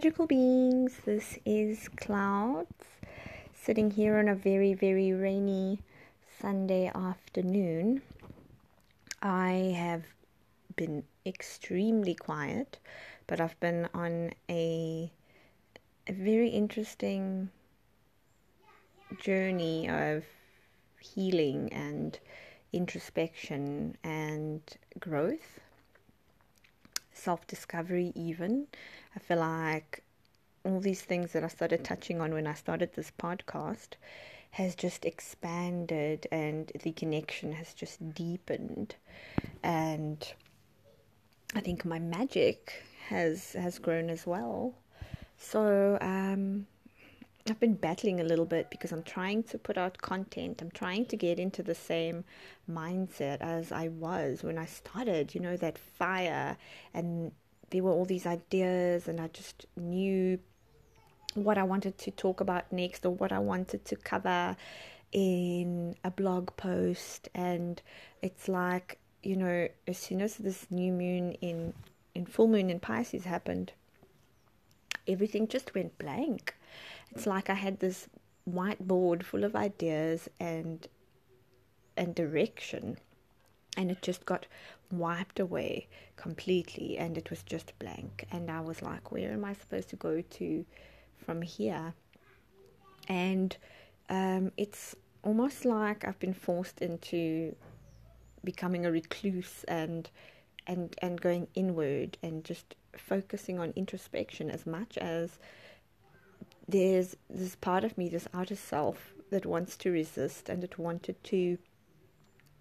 magical beings. This is Clouds sitting here on a very, very rainy Sunday afternoon. I have been extremely quiet, but I've been on a, a very interesting journey of healing and introspection and growth self discovery, even. I feel like all these things that I started touching on when I started this podcast has just expanded and the connection has just deepened and I think my magic has has grown as well. So um, I've been battling a little bit because I'm trying to put out content. I'm trying to get into the same mindset as I was when I started, you know, that fire. And there were all these ideas, and I just knew what I wanted to talk about next or what I wanted to cover in a blog post. And it's like, you know, as soon as this new moon in, in full moon in Pisces happened, everything just went blank. It's like I had this whiteboard full of ideas and and direction and it just got wiped away completely and it was just blank. And I was like where am I supposed to go to from here? And um, it's almost like I've been forced into becoming a recluse and and and going inward and just focusing on introspection as much as there's this part of me, this outer self, that wants to resist and it wanted to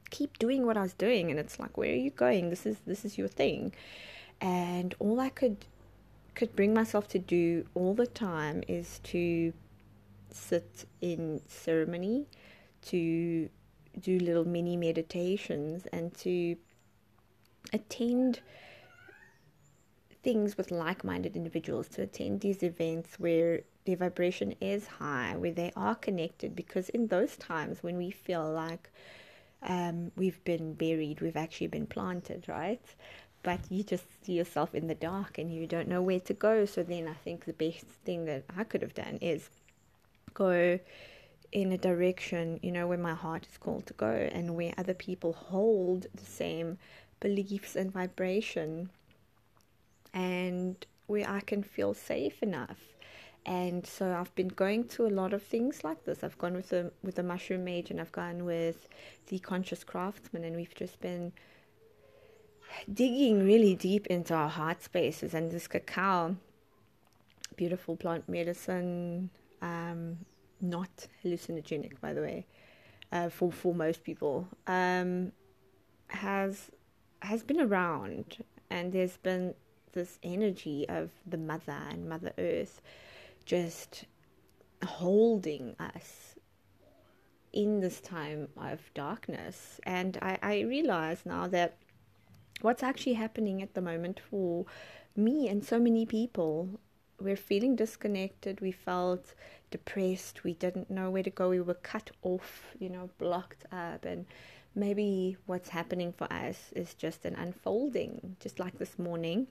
keep doing what I was doing. And it's like, where are you going? This is this is your thing. And all I could could bring myself to do all the time is to sit in ceremony, to do little mini meditations, and to attend things with like minded individuals, to attend these events where their vibration is high, where they are connected, because in those times when we feel like um, we've been buried, we've actually been planted, right? But you just see yourself in the dark and you don't know where to go. So then I think the best thing that I could have done is go in a direction, you know, where my heart is called to go and where other people hold the same beliefs and vibration and where I can feel safe enough and so I've been going to a lot of things like this. I've gone with the with the mushroom mage, and I've gone with the conscious craftsman, and we've just been digging really deep into our heart spaces. And this cacao, beautiful plant medicine, um, not hallucinogenic, by the way, uh, for for most people, um, has has been around, and there's been this energy of the mother and Mother Earth just holding us in this time of darkness. And I, I realize now that what's actually happening at the moment for me and so many people, we're feeling disconnected. We felt depressed. We didn't know where to go. We were cut off, you know, blocked up. And maybe what's happening for us is just an unfolding, just like this morning.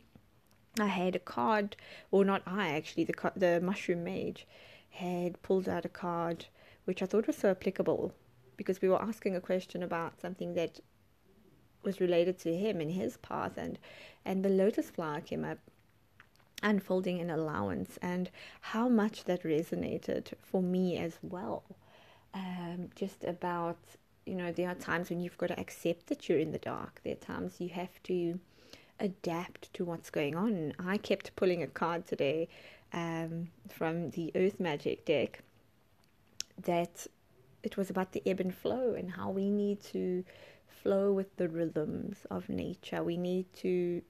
I had a card, or not I actually, the the mushroom mage had pulled out a card which I thought was so applicable because we were asking a question about something that was related to him and his path, and and the lotus flower came up, unfolding an allowance, and how much that resonated for me as well. Um, just about you know there are times when you've got to accept that you're in the dark. There are times you have to adapt to what's going on. I kept pulling a card today um, from the Earth Magic deck that it was about the ebb and flow and how we need to flow with the rhythms of nature. We need to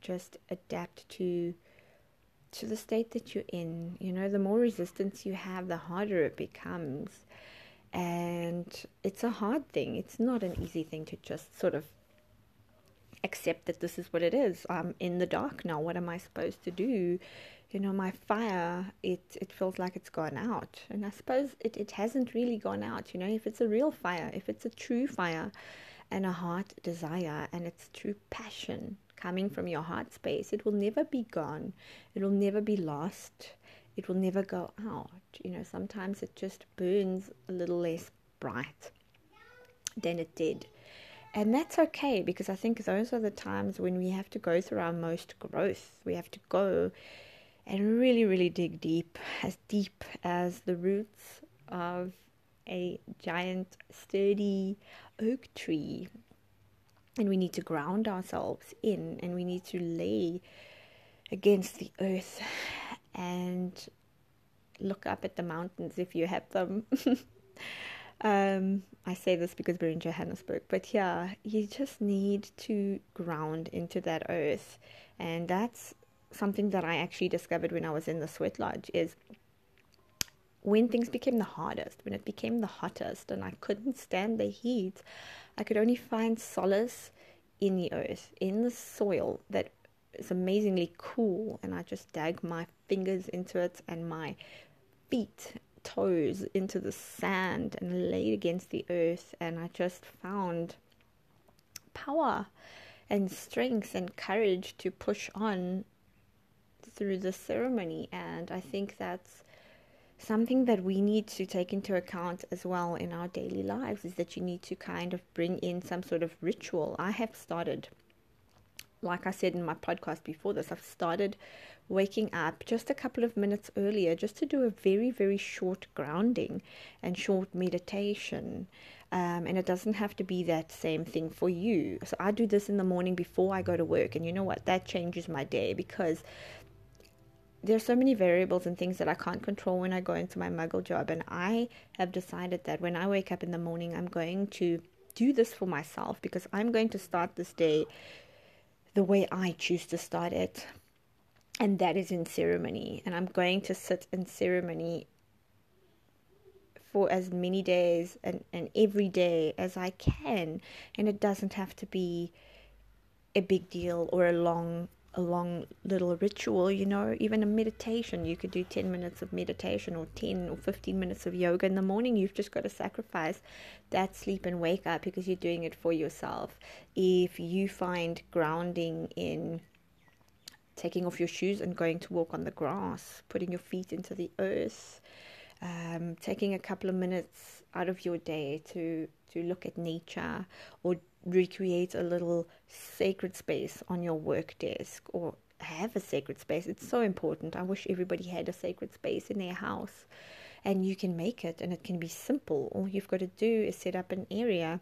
just adapt to to the state that you're in. You know, the more resistance you have, the harder it becomes. And it's a hard thing. It's not an easy thing to just sort of accept that this is what it is. I'm in the dark now. What am I supposed to do? You know, my fire, it, it feels like it's gone out. And I suppose it, it hasn't really gone out. You know, if it's a real fire, if it's a true fire and a heart desire and it's true passion coming from your heart space, it will never be gone. It will never be lost. It will never go out. You know, sometimes it just burns a little less bright than it did. And that's okay because I think those are the times when we have to go through our most growth. We have to go and really, really dig deep, as deep as the roots of a giant, sturdy oak tree. And we need to ground ourselves in and we need to lay against the earth and look up at the mountains if you have them. um, I say this because we're in Johannesburg, but yeah, you just need to ground into that earth. And that's something that I actually discovered when I was in the sweat lodge is when things became the hardest, when it became the hottest, and I couldn't stand the heat, I could only find solace in the earth, in the soil that is amazingly cool. And I just dug my fingers into it and my feet, toes into the sand and laid against the earth. And I just found power and strength and courage to push on through the ceremony. And I think that's something that we need to take into account as well in our daily lives is that you need to kind of bring in some sort of ritual. I have started, like I said in my podcast before this, I've started waking up just a couple of minutes earlier just to do a very, very short grounding and short meditation. Um, and it doesn't have to be that same thing for you. So I do this in the morning before I go to work, and you know what? That changes my day because there's so many variables and things that I can't control when I go into my muggle job. And I have decided that when I wake up in the morning, I'm going to do this for myself because I'm going to start this day the way I choose to start it. And that is in ceremony. And I'm going to sit in ceremony for as many days and, and every day as I can. And it doesn't have to be a big deal or a long a long little ritual, you know, even a meditation. You could do 10 minutes of meditation or 10 or 15 minutes of yoga in the morning. You've just got to sacrifice that sleep and wake up because you're doing it for yourself. If you find grounding in taking off your shoes and going to walk on the grass, putting your feet into the earth, um, taking a couple of minutes out of your day to to look at nature or recreate a little sacred space on your work desk or have a sacred space. It's so important. I wish everybody had a sacred space in their house. And you can make it, and it can be simple. All you've got to do is set up an area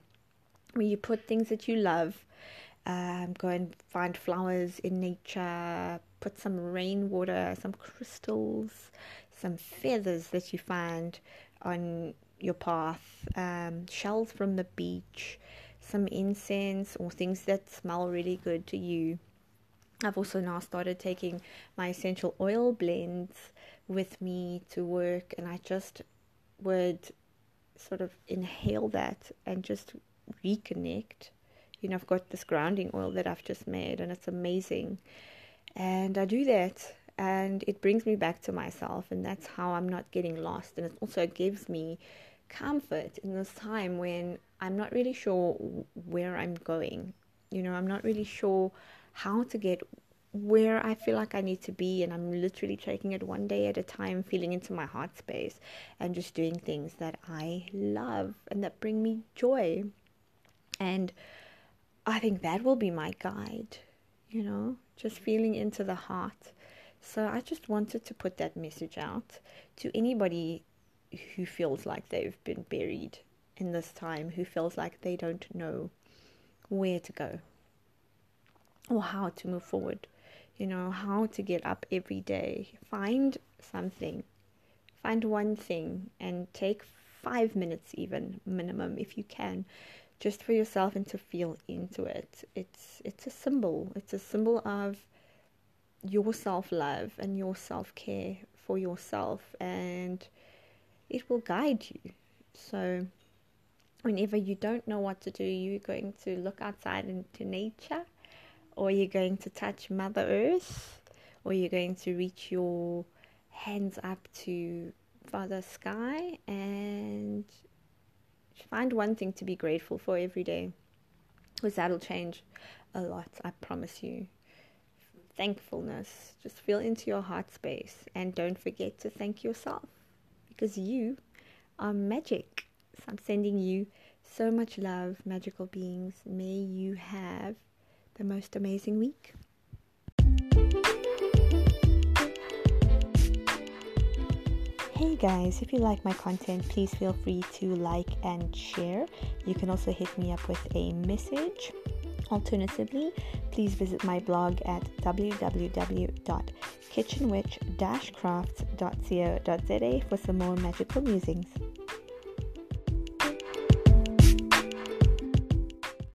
where you put things that you love. Um, go and find flowers in nature, put some rainwater, some crystals, some feathers that you find on your path, um, shells from the beach, some incense or things that smell really good to you. I've also now started taking my essential oil blends with me to work, and I just would sort of inhale that and just reconnect. You know, I've got this grounding oil that I've just made, and it's amazing. And I do that, and it brings me back to myself, and that's how I'm not getting lost. And it also gives me comfort in this time when I'm not really sure where I'm going. You know, I'm not really sure how to get where I feel like I need to be, and I'm literally taking it one day at a time, feeling into my heart space and just doing things that I love and that bring me joy. And I think that will be my guide, you know, just feeling into the heart. So I just wanted to put that message out to anybody who feels like they've been buried in this time, who feels like they don't know where to go or how to move forward, you know, how to get up every day. Find something, find one thing, and take five minutes, even minimum, if you can, just for yourself and to feel into it. It's it's a symbol. It's a symbol of your self love and your self care for yourself and it will guide you. So, whenever you don't know what to do, you're going to look outside into nature, or you're going to touch Mother Earth, or you're going to reach your hands up to Father Sky and find one thing to be grateful for every day. Because that'll change a lot, I promise you. thankfulness. Just feel into your heart space and don't forget to thank yourself because you are magic. So I'm sending you so much love, magical beings. May you have the most amazing week. Hey guys, if you like my content, please feel free to like and share. You can also hit me up with a message. Alternatively, please visit my blog at www.kitchenwitch-crafts.co.za for some more magical musings.